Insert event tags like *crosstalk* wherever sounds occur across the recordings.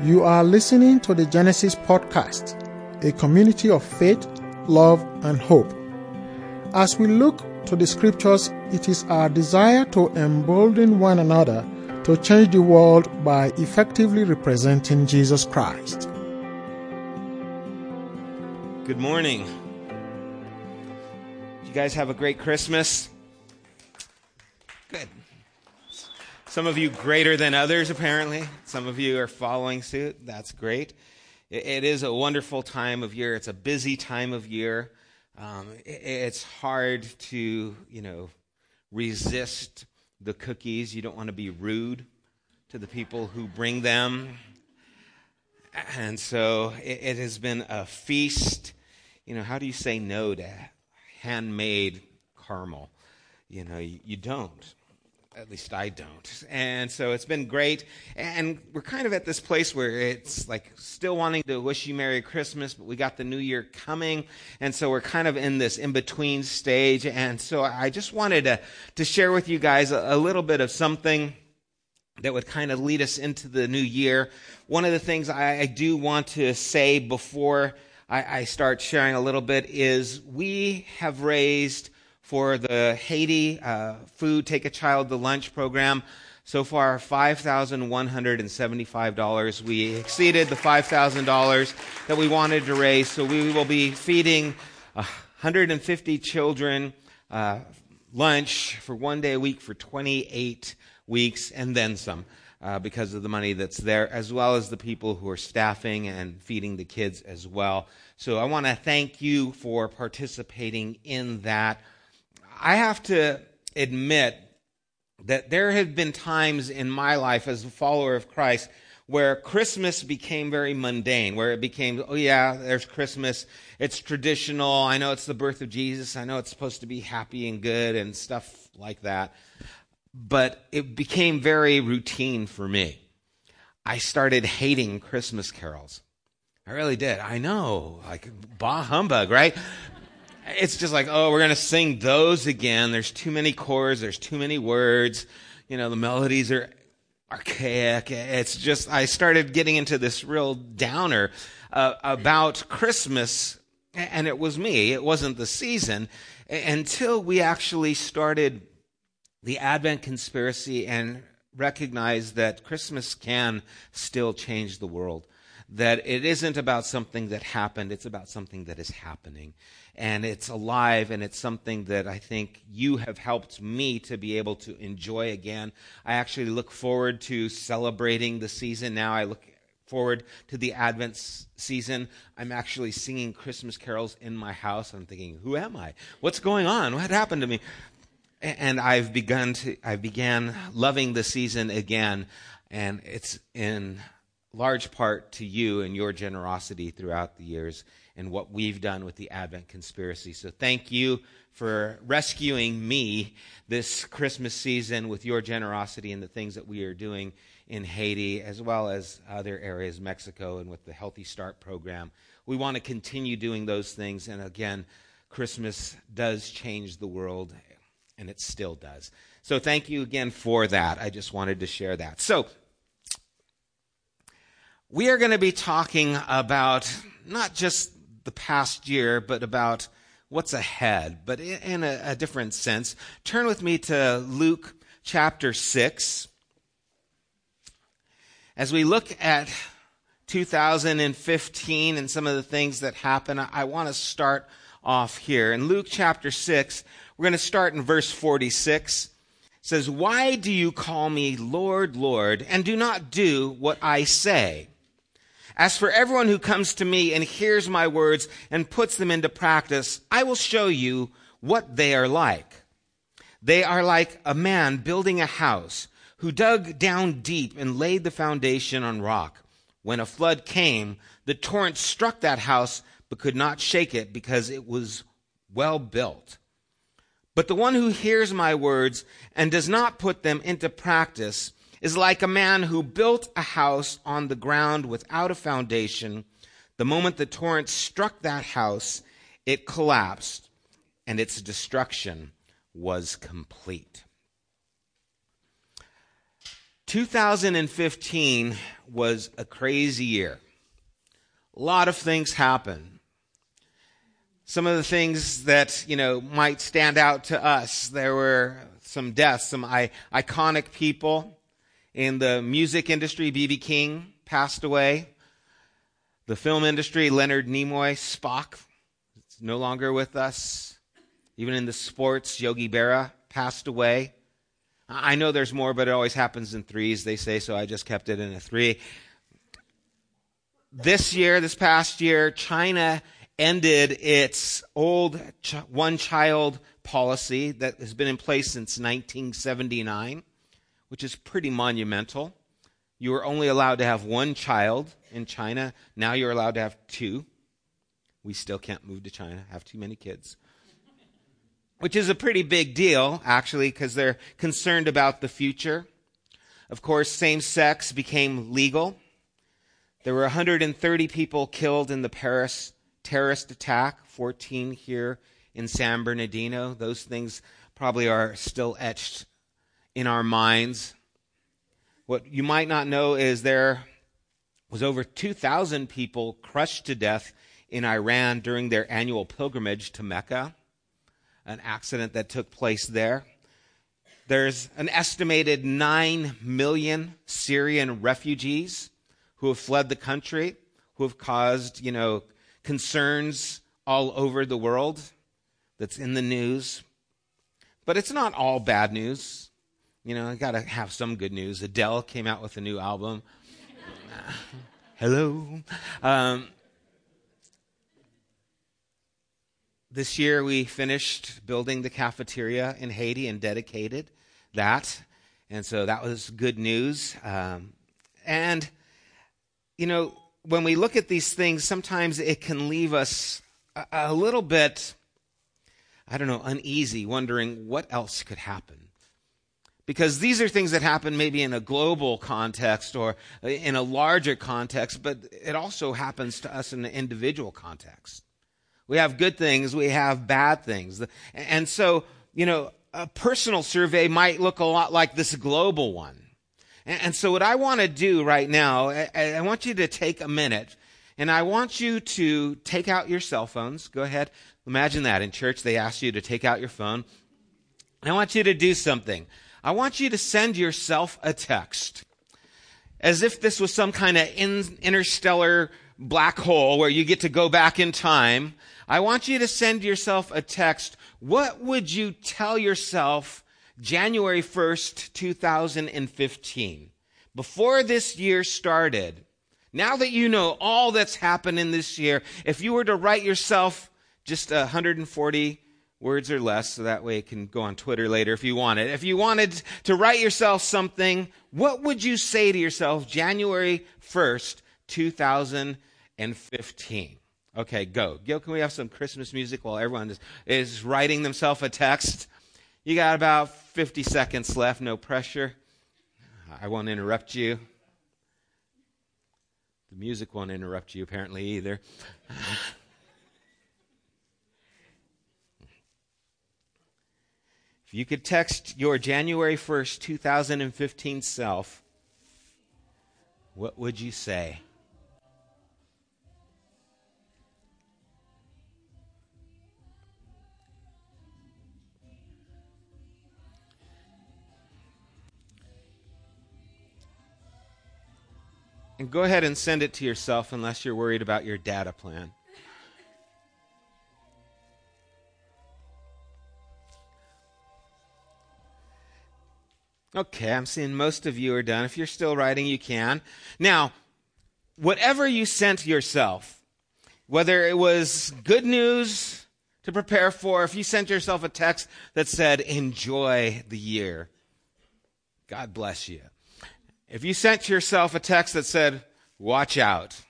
You are listening to the Genesis Podcast, a community of faith, love, and hope. As we look to the scriptures, it is our desire to embolden one another to change the world by effectively representing Jesus Christ. Good morning. You guys have a great Christmas? Good. Some of you greater than others, apparently. Some of you are following suit. That's great. it is a wonderful time of year. It's a busy time of year. Um, it's hard to, you know, resist the cookies. You don't want to be rude to the people who bring them. And so it, has been a feast. You know, how do you say no to handmade caramel? You know, you don't. At least I don't. And so it's been great. And we're kind of at this place where it's like still wanting to wish you Merry Christmas, but we got the new year coming. And so we're kind of in this in between stage. And so I just wanted to, to share with you guys a, a little bit of something that would kind of lead us into the new year. One of the things I, I do want to say before I, I start sharing a little bit is we have raised for the Haiti uh, Food Take a Child to Lunch program. So far, $5,175. We exceeded the $5,000 that we wanted to raise, so we will be feeding 150 children uh, lunch for one day a week for 28 weeks and then some. Uh, because of the money that's there, as well as the people who are staffing and feeding the kids as well. So I want to thank you for participating in that. I have to admit that there have been times in my life as a follower of Christ where Christmas became very mundane, where it became, oh yeah, there's Christmas. It's traditional. I know it's the birth of Jesus. I know it's supposed to be happy and good and stuff like that. But it became very routine for me. I started hating Christmas carols. I really did. I know. Like, bah humbug, right? It's just like, oh, we're going to sing those again. There's too many chords. There's too many words. You know, the melodies are archaic. It's just, I started getting into this real downer uh, about Christmas, and it was me. It wasn't the season until we actually started the Advent conspiracy and recognized that Christmas can still change the world. That it isn't about something that happened, it's about something that is happening and it's alive and it's something that I think you have helped me to be able to enjoy again. I actually look forward to celebrating the season now. I look forward to the Advent season. I'm actually singing Christmas carols in my house. I'm thinking, who am I? What's going on? What happened to me? And I've begun to, I began loving the season again, and it's in large part to you and your generosity throughout the years and what we've done with the Advent conspiracy. So thank you for rescuing me this Christmas season with your generosity and the things that we are doing in Haiti, as well as other areas, Mexico, and with the Healthy Start program. We want to continue doing those things. And again, Christmas does change the world, and it still does. So thank you again for that. I just wanted to share that. So, we are going to be talking about not just the past year, but about what's ahead, but in a, a different sense. Turn with me to Luke chapter 6. As we look at 2015 and some of the things that happen, I, want to start off here. In Luke chapter 6, we're going to start in verse 46. It says, Why do you call me Lord, Lord, and do not do what I say? As for everyone who comes to me and hears my words and puts them into practice, I will show you what they are like. They are like a man building a house who dug down deep and laid the foundation on rock. When a flood came, the torrent struck that house but could not shake it because it was well built. But the one who hears my words and does not put them into practice is like a man who built a house on the ground without a foundation. The moment the torrent struck that house, it collapsed and its destruction was complete. 2015 was a crazy year. A lot of things happened. Some of the things that, you know, might stand out to us, there were some deaths, some I- iconic people in the music industry. B.B. King passed away. The film industry, Leonard Nimoy, Spock, is no longer with us. Even in the sports, Yogi Berra passed away. I know there's more, but it always happens in threes, they say, so I just kept it in a three. This year, this past year, China ended its old one child policy that has been in place since 1979, which is pretty monumental. You were only allowed to have one child in China. Now you're allowed to have two. We still can't move to China, have too many kids which is a pretty big deal, actually, because they're concerned about the future. Of course, same sex became legal. There were 130 people killed in the Paris terrorist attack, 14 here in San Bernardino. Those things probably are still etched in our minds. What you might not know is there was over 2,000 people crushed to death in Iran during their annual pilgrimage to Mecca an accident that took place there. There's an estimated 9 million Syrian refugees who have fled the country, who have caused, you know, concerns all over the world that's in the news. But it's not all bad news. You know, I got to have some good news. Adele came out with a new album. Hello. Um, this year we finished building the cafeteria in Haiti and dedicated that. And so that was good news. Um, and, you know, when we look at these things, sometimes it can leave us a, a little bit, I don't know, uneasy, wondering what else could happen. Because these are things that happen maybe in a global context or in a larger context, but it also happens to us in an individual context. We have good things, we have bad things. And so, you know, a personal survey might look a lot like this global one. And so, what I want to do right now, I want you to take a minute and I want you to take out your cell phones. Go ahead. Imagine that in church, they ask you to take out your phone. I want you to do something. I want you to send yourself a text as if this was some kind of in, interstellar black hole where you get to go back in time. I want you to send yourself a text. What would you tell yourself January 1st, 2015? Before this year started, now that you know all that's happened in this year, if you were to write yourself just 140 words or less, so that way it can go on Twitter later if you wanted. If you wanted to write yourself something, what would you say to yourself January 1st, 2015? Okay, go. Gil, can we have some Christmas music while everyone is, is writing themselves a text? You got about 50 seconds left, no pressure. I won't interrupt you. The music won't interrupt you, apparently, either. *laughs* you could text your January 1st, 2015 self, what would you say? And go ahead and send it to yourself unless you're worried about your data plan. Okay, I'm seeing most of you are done. If you're still writing, you can. Now, whatever you sent yourself, whether it was good news to prepare for, if you sent yourself a text that said, enjoy the year, God bless you. If you sent yourself a text that said, watch out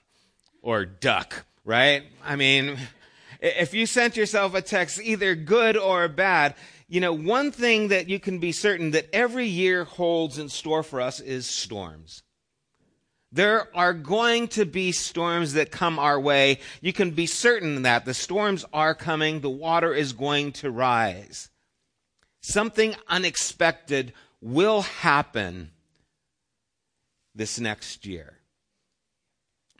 or duck, right? I mean, *laughs* if you sent yourself a text either good or bad, you know, one thing that you can be certain that every year holds in store for us is storms. There are going to be storms that come our way. You can be certain that the storms are coming. The water is going to rise. Something unexpected will happen this next year.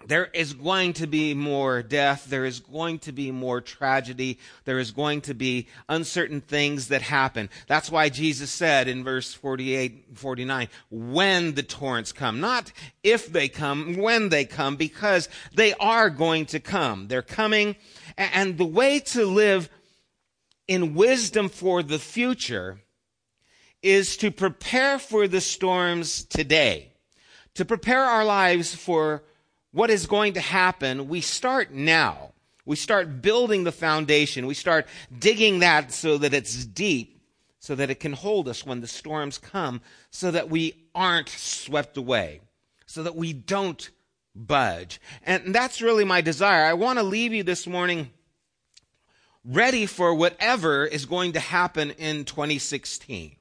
There is going to be more death. There is going to be more tragedy. There is going to be uncertain things that happen. That's why Jesus said in verse 48, 49, when the torrents come. Not if they come, when they come, because they are going to come. They're coming. And the way to live in wisdom for the future is to prepare for the storms today. To prepare our lives for what is going to happen, we start now. We start building the foundation. We start digging that so that it's deep, so that it can hold us when the storms come, so that we aren't swept away, so that we don't budge. And that's really my desire. I want to leave you this morning ready for whatever is going to happen in 2016.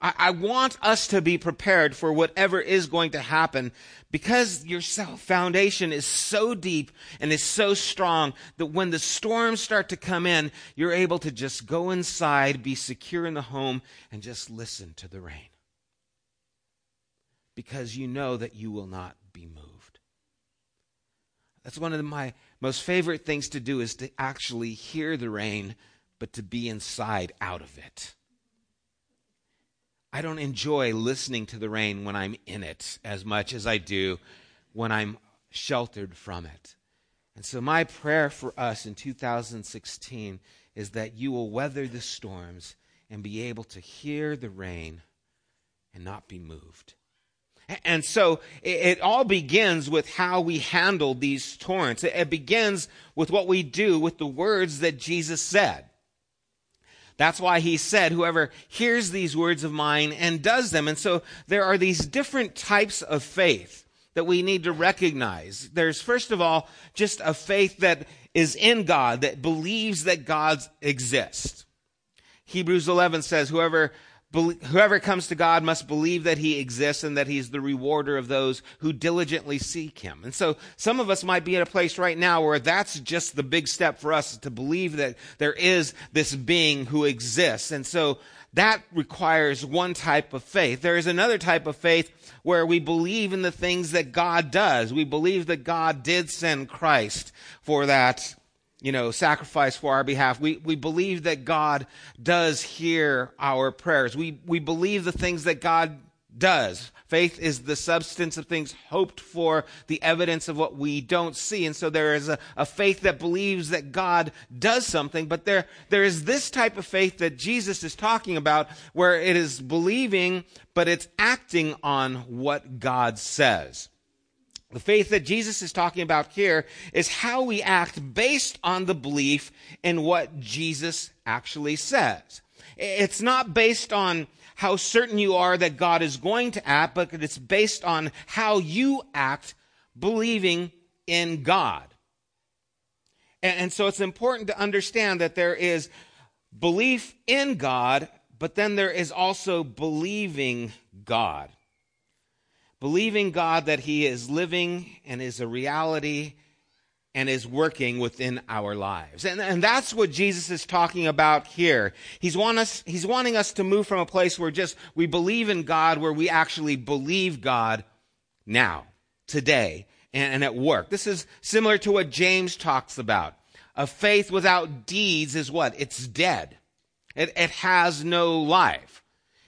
I, I want us to be prepared for whatever is going to happen because your foundation is so deep and is so strong that when the storms start to come in, you're able to just go inside, be secure in the home, and just listen to the rain. Because you know that you will not be moved. That's one of my most favorite things to do is to actually hear the rain, but to be inside out of it. I don't enjoy listening to the rain when I'm in it as much as I do when I'm sheltered from it. And so, my prayer for us in 2016 is that you will weather the storms and be able to hear the rain and not be moved. And so it, all begins with how we handle these torrents. It begins with what we do with the words that Jesus said. That's why he said, whoever hears these words of mine and does them. And so there are these different types of faith that we need to recognize. There's first of all, just a faith that is in God, that believes that God exists. Hebrews 11 says, whoever Whoever comes to God must believe that he exists and that he's the rewarder of those who diligently seek him. And so some of us might be in a place right now where that's just the big step for us to believe that there is this being who exists. And so that requires one type of faith. There is another type of faith where we believe in the things that God does. We believe that God did send Christ for that you know, sacrifice for our behalf. We, we believe that God does hear our prayers. We, we believe the things that God does. Faith is the substance of things hoped for, the evidence of what we don't see. And so there is a, a faith that believes that God does something, but there, there is this type of faith that Jesus is talking about where it is believing, but it's acting on what God says. The faith that Jesus is talking about here is how we act based on the belief in what Jesus actually says. It's not based on how certain you are that God is going to act, but it's based on how you act believing in God. And, so it's important to understand that there is belief in God, but then there is also believing God believing God that He is living and is a reality and is working within our lives. And, and that's what Jesus is talking about here. He's, want us, he's wanting us to move from a place where just we believe in God, where we actually believe God now, today, and, and at work. This is similar to what James talks about. A faith without deeds is what? It's dead. It, it has no life.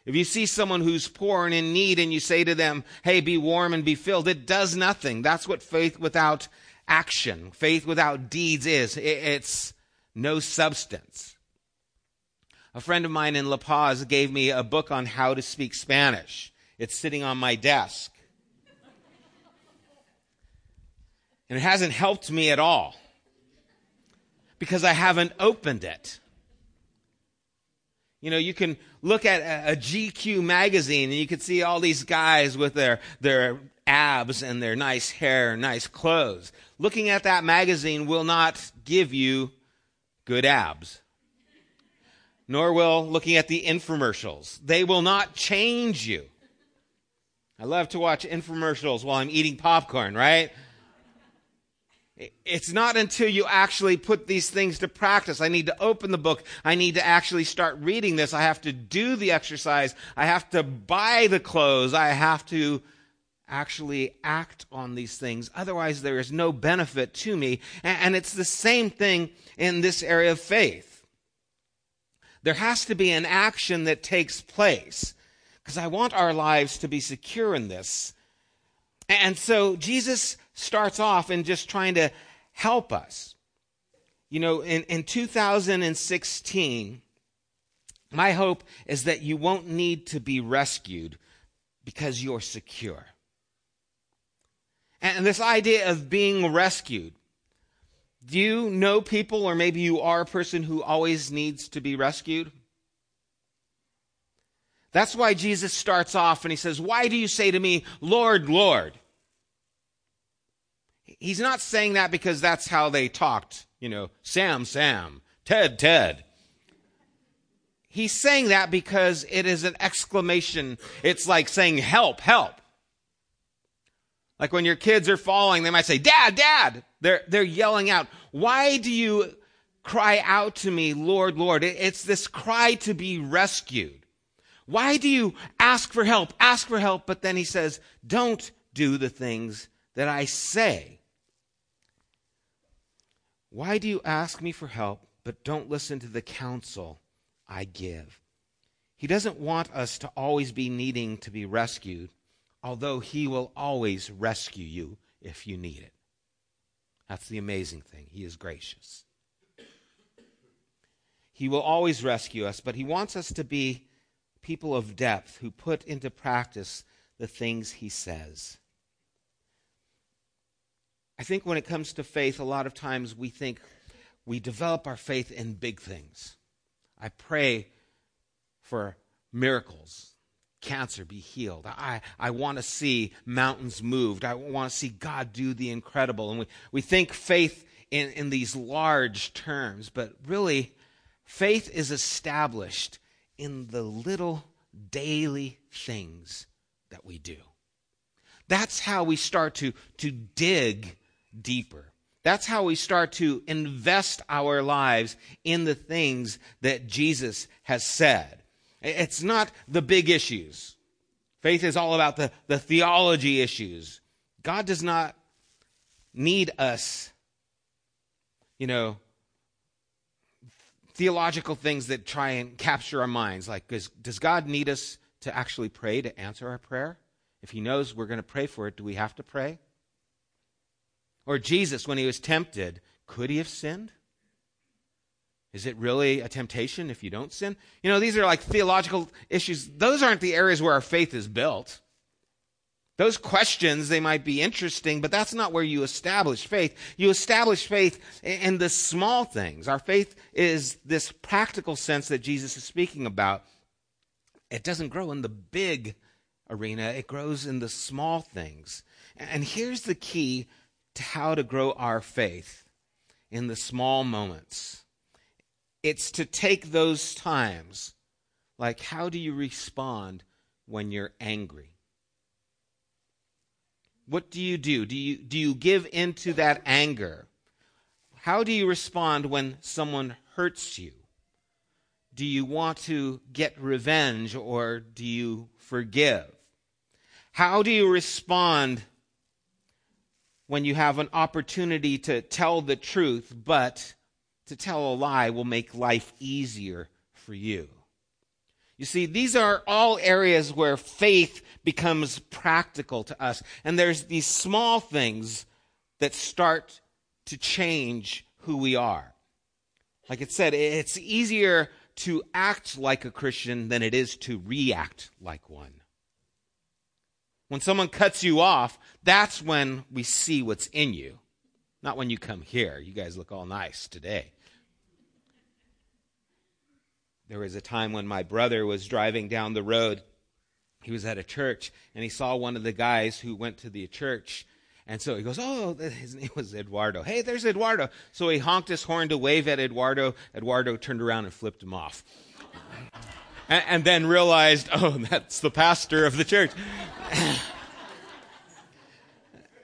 If you see someone who's poor and in need and you say to them, hey, be warm and be filled, it does nothing. That's what faith without action, faith without deeds is. It's no substance. A friend of mine in La Paz gave me a book on how to speak Spanish. It's sitting on my desk. And it hasn't helped me at all because I haven't opened it. You know, you can look at a, a GQ magazine and you can see all these guys with their, their abs and their nice hair, nice clothes. Looking at that magazine will not give you good abs. Nor will looking at the infomercials. They will not change you. I love to watch infomercials while I'm eating popcorn, right? It's not until you actually put these things to practice. I need to open the book. I need to actually start reading this. I have to do the exercise. I have to buy the clothes. I have to actually act on these things. Otherwise, there is no benefit to me. And it's the same thing in this area of faith. There has to be an action that takes place because I want our lives to be secure in this. And so Jesus starts off in just trying to help us. You know, in, in 2016, my hope is that you won't need to be rescued because you're secure. And this idea of being rescued. Do you know people, or maybe you are a person who always needs to be rescued? That's why Jesus starts off and he says, Why do you say to me, Lord, Lord? He's not saying that because that's how they talked, you know, Sam, Sam, Ted, Ted. He's saying that because it is an exclamation. It's like saying, help, help. Like when your kids are falling, they might say, Dad, Dad. They're, they're yelling out, Why do you cry out to me, Lord, Lord? It's this cry to be rescued. Why do you ask for help? Ask for help. But then he says, Don't do the things that I say. Why do you ask me for help, but don't listen to the counsel I give. He doesn't want us to always be needing to be rescued, although He will always rescue you if you need it. That's the amazing thing. He is gracious. He will always rescue us, but He wants us to be people of depth who put into practice the things He says. I think when it comes to faith, a lot of times we think we develop our faith in big things. I pray for miracles, cancer be healed. I, I want to see mountains moved. I want to see God do the incredible. And we, we think faith in, in these large terms, but really, faith is established in the little daily things that we do. That's how we start to, to dig deeper. That's how we start to invest our lives in the things that Jesus has said. It's not the big issues. Faith is all about the, the theology issues. God does not need us, you know, theological things that try and capture our minds. Like, does, does God need us to actually pray to answer our prayer? If He knows we're going to pray for it, do we have to pray? Or Jesus, when he was tempted, could he have sinned? Is it really a temptation if you don't sin? You know, these are like theological issues. Those aren't the areas where our faith is built. Those questions, they might be interesting, but that's not where you establish faith. You establish faith in the small things. Our faith is this practical sense that Jesus is speaking about. It doesn't grow in the big arena, it grows in the small things. And here's the key to how to grow our faith in the small moments. It's to take those times, like how do you respond when you're angry? What do you do? Do you, do you give into that anger? How do you respond when someone hurts you? Do you want to get revenge or do you forgive? How do you respond when you have an opportunity to tell the truth, but to tell a lie will make life easier for you. You see, these are all areas where faith becomes practical to us. And there's these small things that start to change who we are. Like it said, it's easier to act like a Christian than it is to react like one. When someone cuts you off, that's when we see what's in you. Not when you come here. You guys look all nice today. There was a time when my brother was driving down the road. He was at a church and he saw one of the guys who went to the church. And so he goes, Oh, *laughs* his name was Eduardo. Hey, there's Eduardo. So he honked his horn to wave at Eduardo. Eduardo turned around and flipped him off. and, and then realized, *laughs* Oh, that's the pastor of the church. *laughs*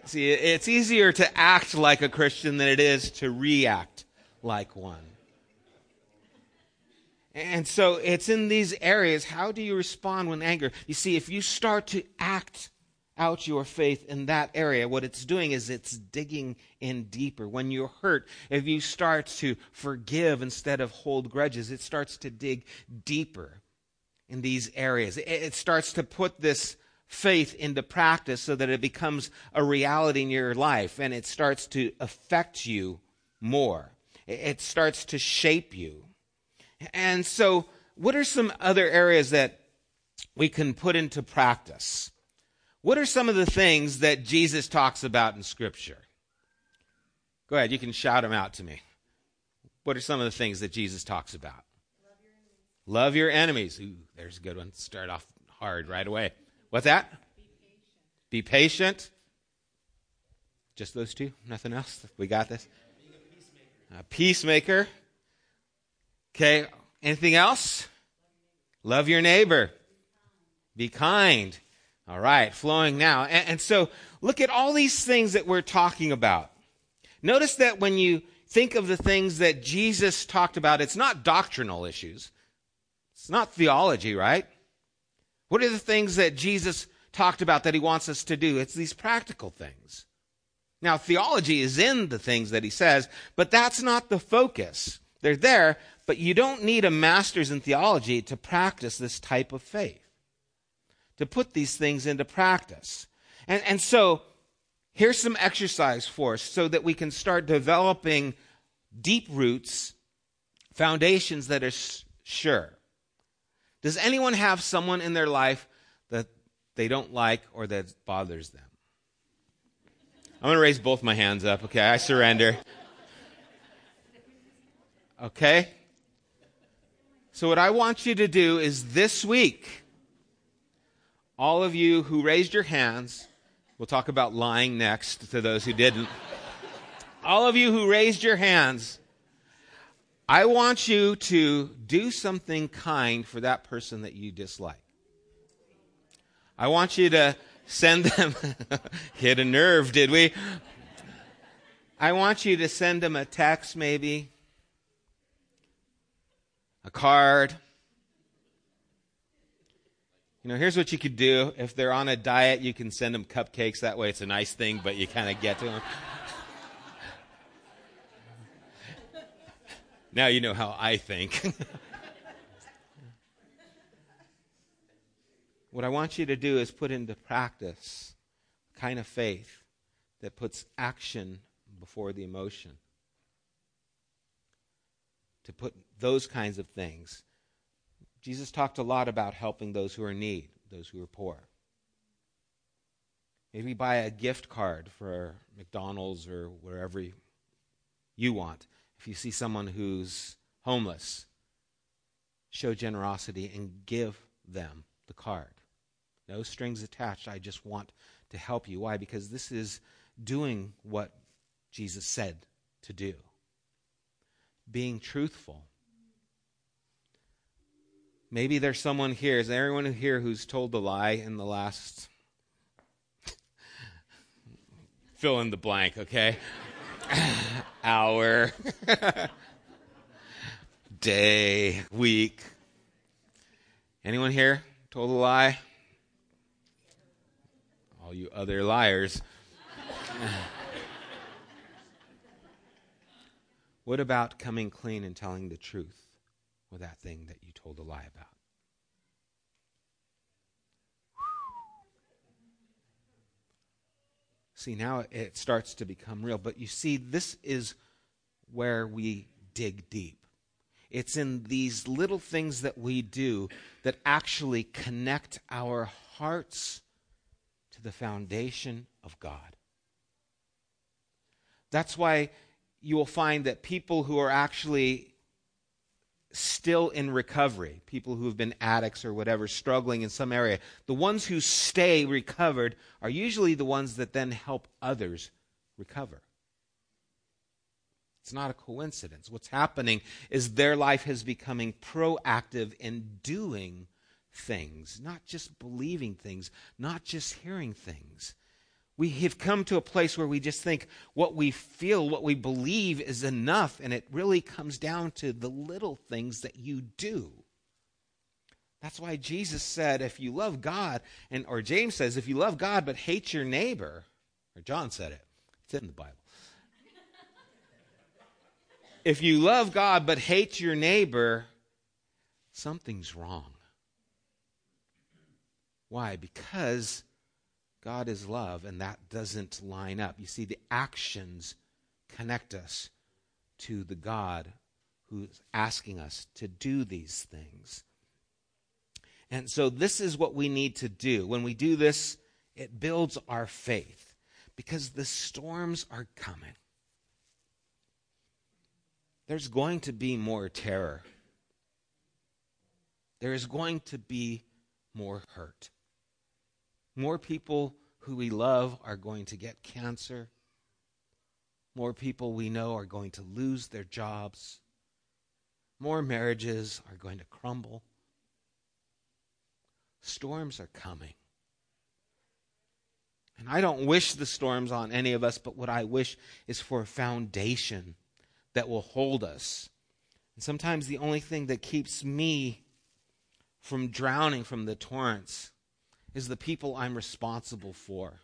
See, it's easier to act like a Christian than it is to react like one. And so it's in these areas. How do you respond when anger? You see, if you start to act out your faith in that area, what it's doing is it's digging in deeper. When you're hurt, if you start to forgive instead of hold grudges, it starts to dig deeper in these areas. It starts to put this faith into practice so that it becomes a reality in your life and it starts to affect you more. It starts to shape you. And so, what are some other areas that we can put into practice? What are some of the things that Jesus talks about in Scripture? Go ahead, you can shout them out to me. What are some of the things that Jesus talks about? Love your enemies. Ooh, there's a good one. Start off hard right away. What's that? Be patient. Be patient. Just those two? Nothing else? We got this? A peacemaker. Okay. Anything else? Love your neighbor. Be kind. All right. Flowing now. And, and so look at all these things that we're talking about. Notice that when you think of the things that Jesus talked about, it's not doctrinal issues. It's not theology, right? What are the things that Jesus talked about that he wants us to do? It's these practical things. Now, theology is in the things that he says, but that's not the focus. They're there, but you don't need a master's in theology to practice this type of faith, to put these things into practice. And, and so, here's some exercise for us so that we can start developing deep roots, foundations that are sure. Does anyone have someone in their life that they don't like or that bothers them? I'm going to raise both my hands up. Okay, I surrender. Okay? So, what I want you to do is this week, all of you who raised your hands, we'll talk about lying next to those who didn't. all of you who raised your hands, I want you to do something kind for that person that you dislike. I want you to send them, *laughs* hit a nerve, did we? I want you to send them a text, maybe, a card. You know, here's what you could do. If they're on a diet, you can send them cupcakes. That way it's a nice thing, but you kind of get to them. *laughs* now you know how I think. *laughs* What I want you to do is put into practice a kind of faith that puts action before the emotion. To put those kinds of things. Jesus talked a lot about helping those who are in need, those who are poor. Maybe buy a gift card for McDonald's or wherever you want. If you see someone who's homeless, show generosity and give them the card. No strings attached. I just want to help you. Why? Because this is doing what Jesus said to do. Being truthful. Maybe there's someone here. Is there anyone here who's told a lie in the last *laughs* fill in the blank, okay? *laughs* Hour, *laughs* day, week. Anyone here told a lie? all you other liars. what about coming clean and telling the truth with that thing that you told a lie about? See, now it starts to become real. But you see, this is where we dig deep. It's in these little things that we do that actually connect our hearts to the foundation of God. That's why you will find that people who are actually still in recovery, people who have been addicts or whatever, struggling in some area, the ones who stay recovered are usually the ones that then help others recover. It's not a coincidence. What's happening is their life is becoming proactive in doing things, not just believing things, not just hearing things. We have come to a place where we just think what we feel, what we believe is enough, and it really comes down to the little things that you do That's why Jesus said, if you love God, and or James says, if you love God but hate your neighbor, or John said it, it's in the Bible. *laughs* if you love God but hate your neighbor, something's wrong. Why? Because God is love, and that doesn't line up. You see, the actions connect us to the God who's asking us to do these things. And so, this is what we need to do. When we do this, it builds our faith because the storms are coming. There's going to be more terror, there is going to be more hurt. More people who we love are going to get cancer. More people we know are going to lose their jobs. More marriages are going to crumble. Storms are coming. And I don't wish the storms on any of us, but what I wish is for a foundation that will hold us. And sometimes the only thing that keeps me from drowning from the torrents is the people I'm responsible for.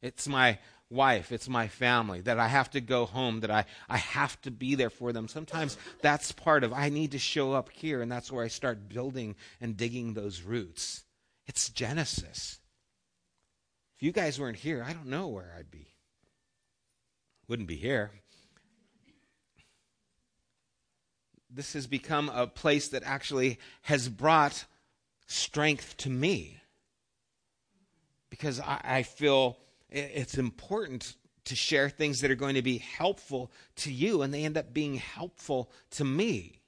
It's my wife, it's my family, that I have to go home, that I, I have to be there for them. Sometimes that's part of I need to show up here, and that's where I start building and digging those roots. It's Genesis. If you guys weren't here, I don't know where I'd be. Wouldn't be here. This has become a place that actually has brought strength to me because I, I feel it's important to share things that are going to be helpful to you, and they end up being helpful to me.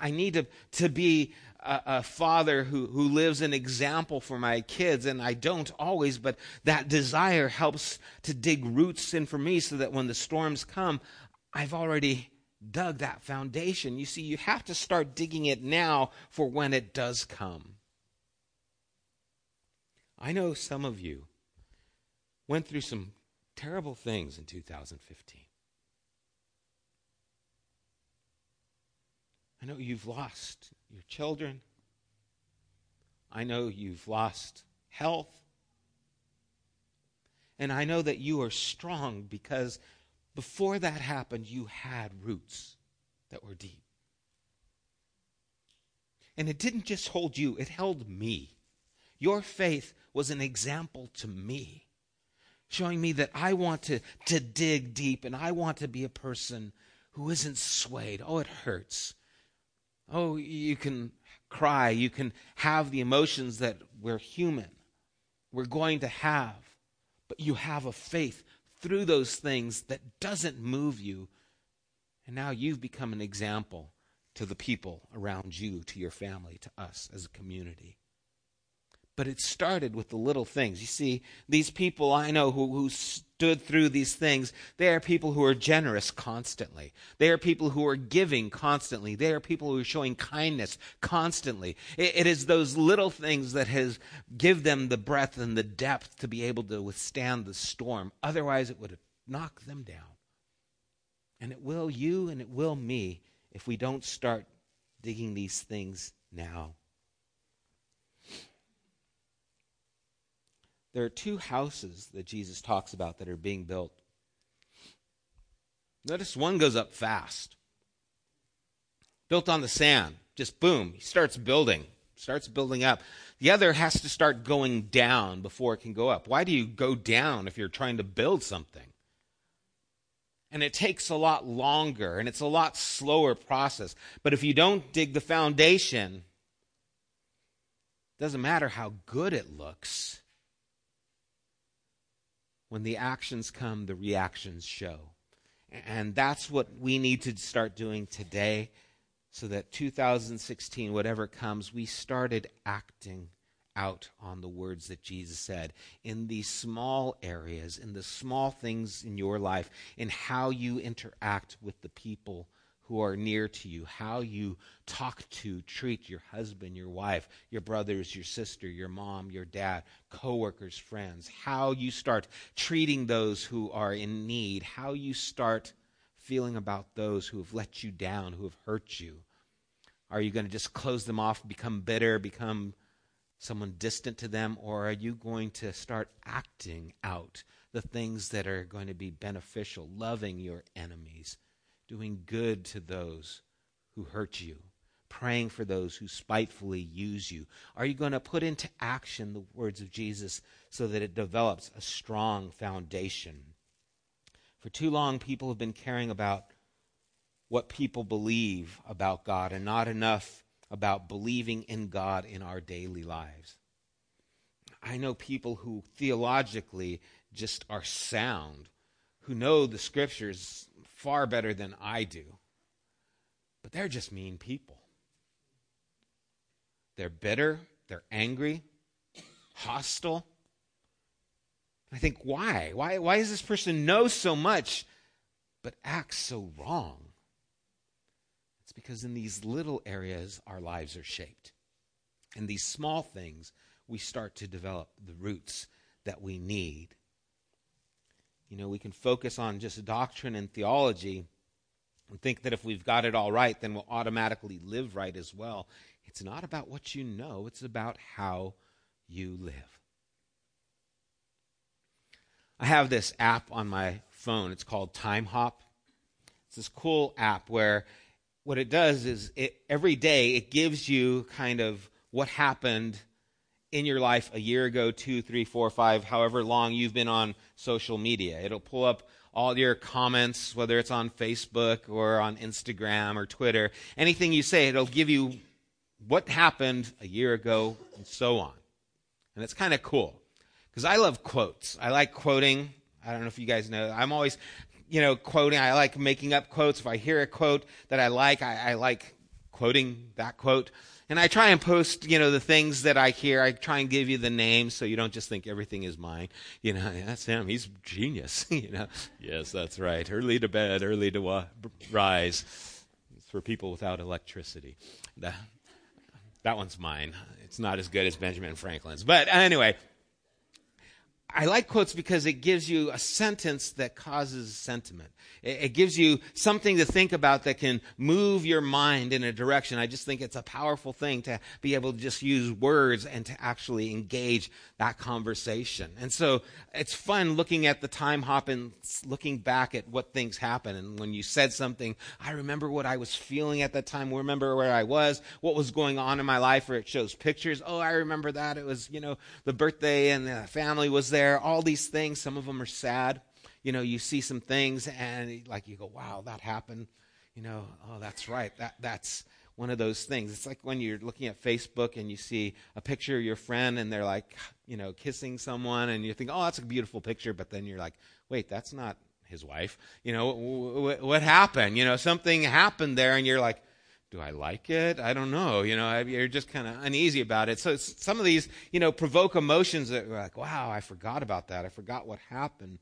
I need to, to be a, a, father who, who lives an example for my kids, and I don't always, but that desire helps to dig roots in for me so that when the storms come, I've already dug that foundation. You see, you have to start digging it now for when it does come. I know some of you went through some terrible things in 2015. I know you've lost your children. I know you've lost health. And I know that you are strong because before that happened, you had roots that were deep. And it didn't just hold you, it held me. Your faith was an example to me, showing me that I want to, to dig deep and I want to be a person who isn't swayed. Oh, it hurts. Oh, you can cry. You can have the emotions that we're human. We're going to have. But you have a faith through those things that doesn't move you. And now you've become an example to the people around you, to your family, to us as a community. But it started with the little things. You see, these people I know who, who stood through these things, they are people who are generous constantly. They are people who are giving constantly. They are people who are showing kindness constantly. it, it is those little things that has give them the breadth and the depth to be able to withstand the storm. Otherwise, it would knocked them down. And it will you and it will me if we don't start digging these things now. There are two houses that Jesus talks about that are being built. Notice one goes up fast, built on the sand. Just boom, he starts building, starts building up. The other has to start going down before it can go up. Why do you go down if you're trying to build something? And it takes a lot longer and it's a lot slower process. But if you don't dig the foundation, doesn't matter how good it looks when the actions come, the reactions show. And that's what we need to start doing today so that 2016, whatever comes, we started acting out on the words that Jesus said in these small areas, in the small things in your life, in how you interact with the people who are near to you, how you talk to, treat your husband, your wife, your brothers, your sister, your mom, your dad, coworkers, friends, how you start treating those who are in need, how you start feeling about those who have let you down, who have hurt you. Are you going to just close them off, become bitter, become someone distant to them? Or are you going to start acting out the things that are going to be beneficial, loving your enemies, doing good to those who hurt you, praying for those who spitefully use you? Are you going to put into action the words of Jesus so that it develops a strong foundation? For too long, people have been caring about what people believe about God and not enough about believing in God in our daily lives. I know people who theologically just are sound, who know the scriptures far better than I do, but they're just mean people. They're bitter, they're angry, hostile. I think, why? Why, why does this person know so much but acts so wrong? It's because in these little areas, our lives are shaped. In these small things, we start to develop the roots that we need. You know, we can focus on just doctrine and theology and think that if we've got it all right, then we'll automatically live right as well. It's not about what you know, it's about how you live. I have this app on my phone. It's called Timehop. It's this cool app where what it does is it, every day it gives you kind of what happened in your life a year ago, two, three, four, five, however long you've been on social media. It'll pull up all your comments, whether it's on Facebook or on Instagram or Twitter. Anything you say, it'll give you what happened a year ago and so on. And it's kind of cool because I love quotes. I like quoting. I don't know if you guys know. I'm always you know, quoting. I like making up quotes. If I hear a quote that I like, I, I like quoting that quote. And I try and post, you know, the things that I hear. I try and give you the names so you don't just think everything is mine. You know, *laughs* that's him. He's genius. *laughs* you know, yes, that's right. Early to bed, early to wa- rise. It's for people without electricity. That, that one's mine. It's not as good as Benjamin Franklin's. But anyway, I like quotes because it gives you a sentence that causes sentiment. It, gives you something to think about that can move your mind in a direction. I just think it's a powerful thing to be able to just use words and to actually engage that conversation. And so it's fun looking at the Timehop and looking back at what things happen. And when you said something, I remember what I was feeling at that time. Remember where I was, what was going on in my life, or it shows pictures. Oh, I remember that. It was, you know, the birthday and the family was there. All these things. Some of them are sad you know, you see some things and like you go, wow, that happened. You know, oh, that's right. That that's one of those things. It's like when you're looking at Facebook and you see a picture of your friend and they're like, you know, kissing someone and you think, oh, that's a beautiful picture, but then you're like, wait, that's not his wife. You know, w- w- what happened? You know, something happened there and you're like, do I like it? I don't know. You know, you're just kind of uneasy about it. So some of these, you know, provoke emotions that are like, wow, I forgot about that. I forgot what happened.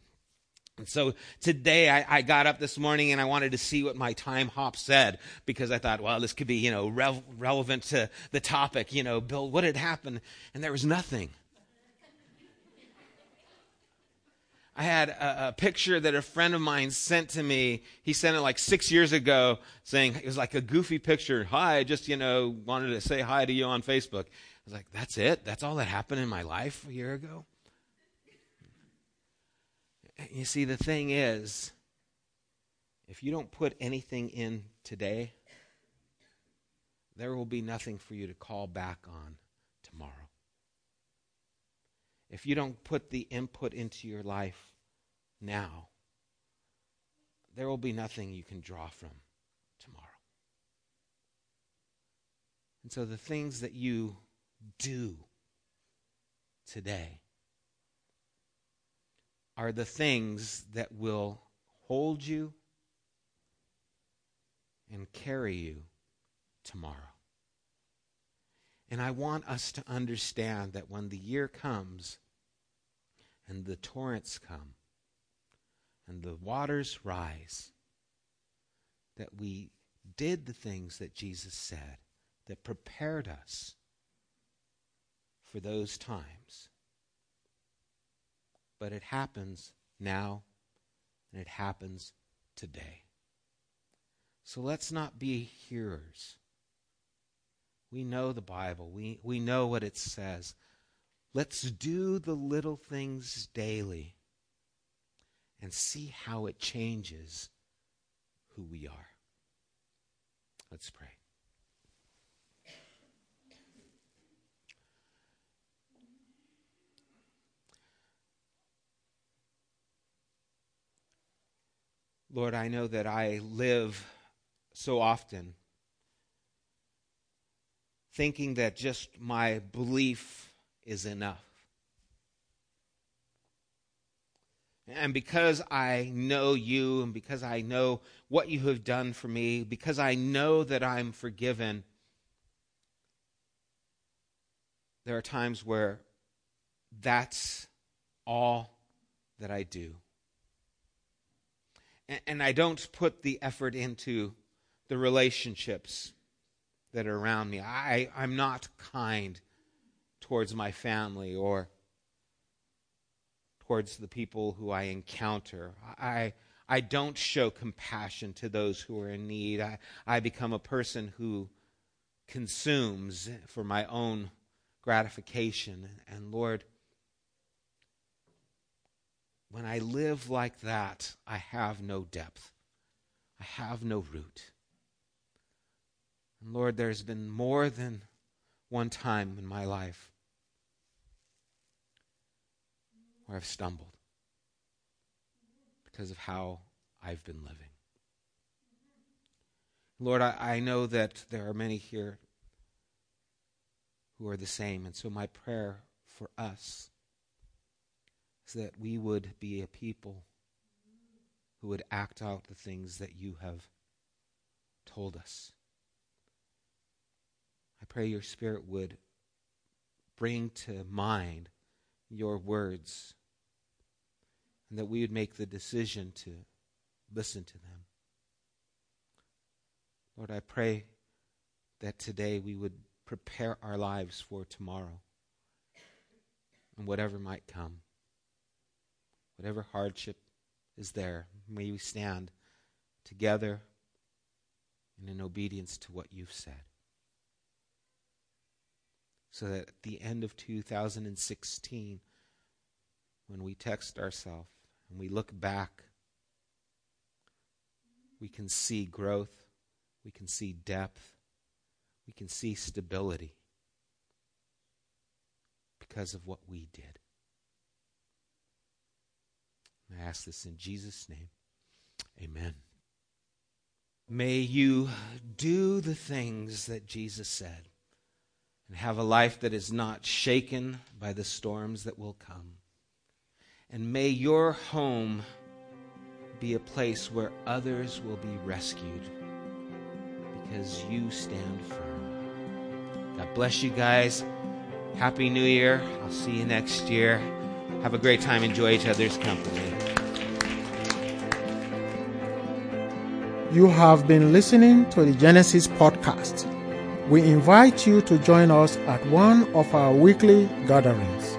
And so today I, I, got up this morning and I wanted to see what my Timehop said because I thought, well, this could be, you know, re- relevant to the topic. You know, Bill, what had happened? And there was nothing. I had a, a, picture that a friend of mine sent to me. He sent it like six years ago saying it was like a goofy picture. Hi, just, you know, wanted to say hi to you on Facebook. I was like, that's it? That's all that happened in my life a year ago? You see, the thing is, if you don't put anything in today, there will be nothing for you to call back on tomorrow. If you don't put the input into your life now, there will be nothing you can draw from tomorrow. And so the things that you do today are the things that will hold you and carry you tomorrow. And I want us to understand that when the year comes and the torrents come and the waters rise, that we did the things that Jesus said that prepared us for those times but it happens now and it happens today. So let's not be hearers, We know the Bible. We, we know what it says. Let's do the little things daily and see how it changes who we are. Let's pray. Lord, I know that I live so often thinking that just my belief is enough. And because I know you and because I know what you have done for me, because I know that I'm forgiven, there are times where that's all that I do. And I don't put the effort into the relationships that are around me. I, I'm not kind towards my family or towards the people who I encounter. I, I don't show compassion to those who are in need. I, I become a person who consumes for my own gratification. And Lord, when I live like that, I have no depth, I have no root. And Lord, there's been more than one time in my life where I've stumbled because of how I've been living. Lord, I, I know that there are many here who are the same. And so my prayer for us is that we would be a people who would act out the things that you have told us. I pray your Spirit would bring to mind your words and that we would make the decision to listen to them. Lord, I pray that today we would prepare our lives for tomorrow and whatever might come. Whatever hardship is there, may we stand together and in obedience to what you've said so that at the end of 2016, when we text ourselves and we look back, we can see growth, we can see depth, we can see stability because of what we did. I ask this in Jesus' name. Amen. May you do the things that Jesus said and have a life that is not shaken by the storms that will come. And may your home be a place where others will be rescued because you stand firm. God bless you guys. Happy New Year. I'll see you next year. Have a great time. Enjoy each other's company. You have been listening to the Genesis podcast. We invite you to join us at one of our weekly gatherings.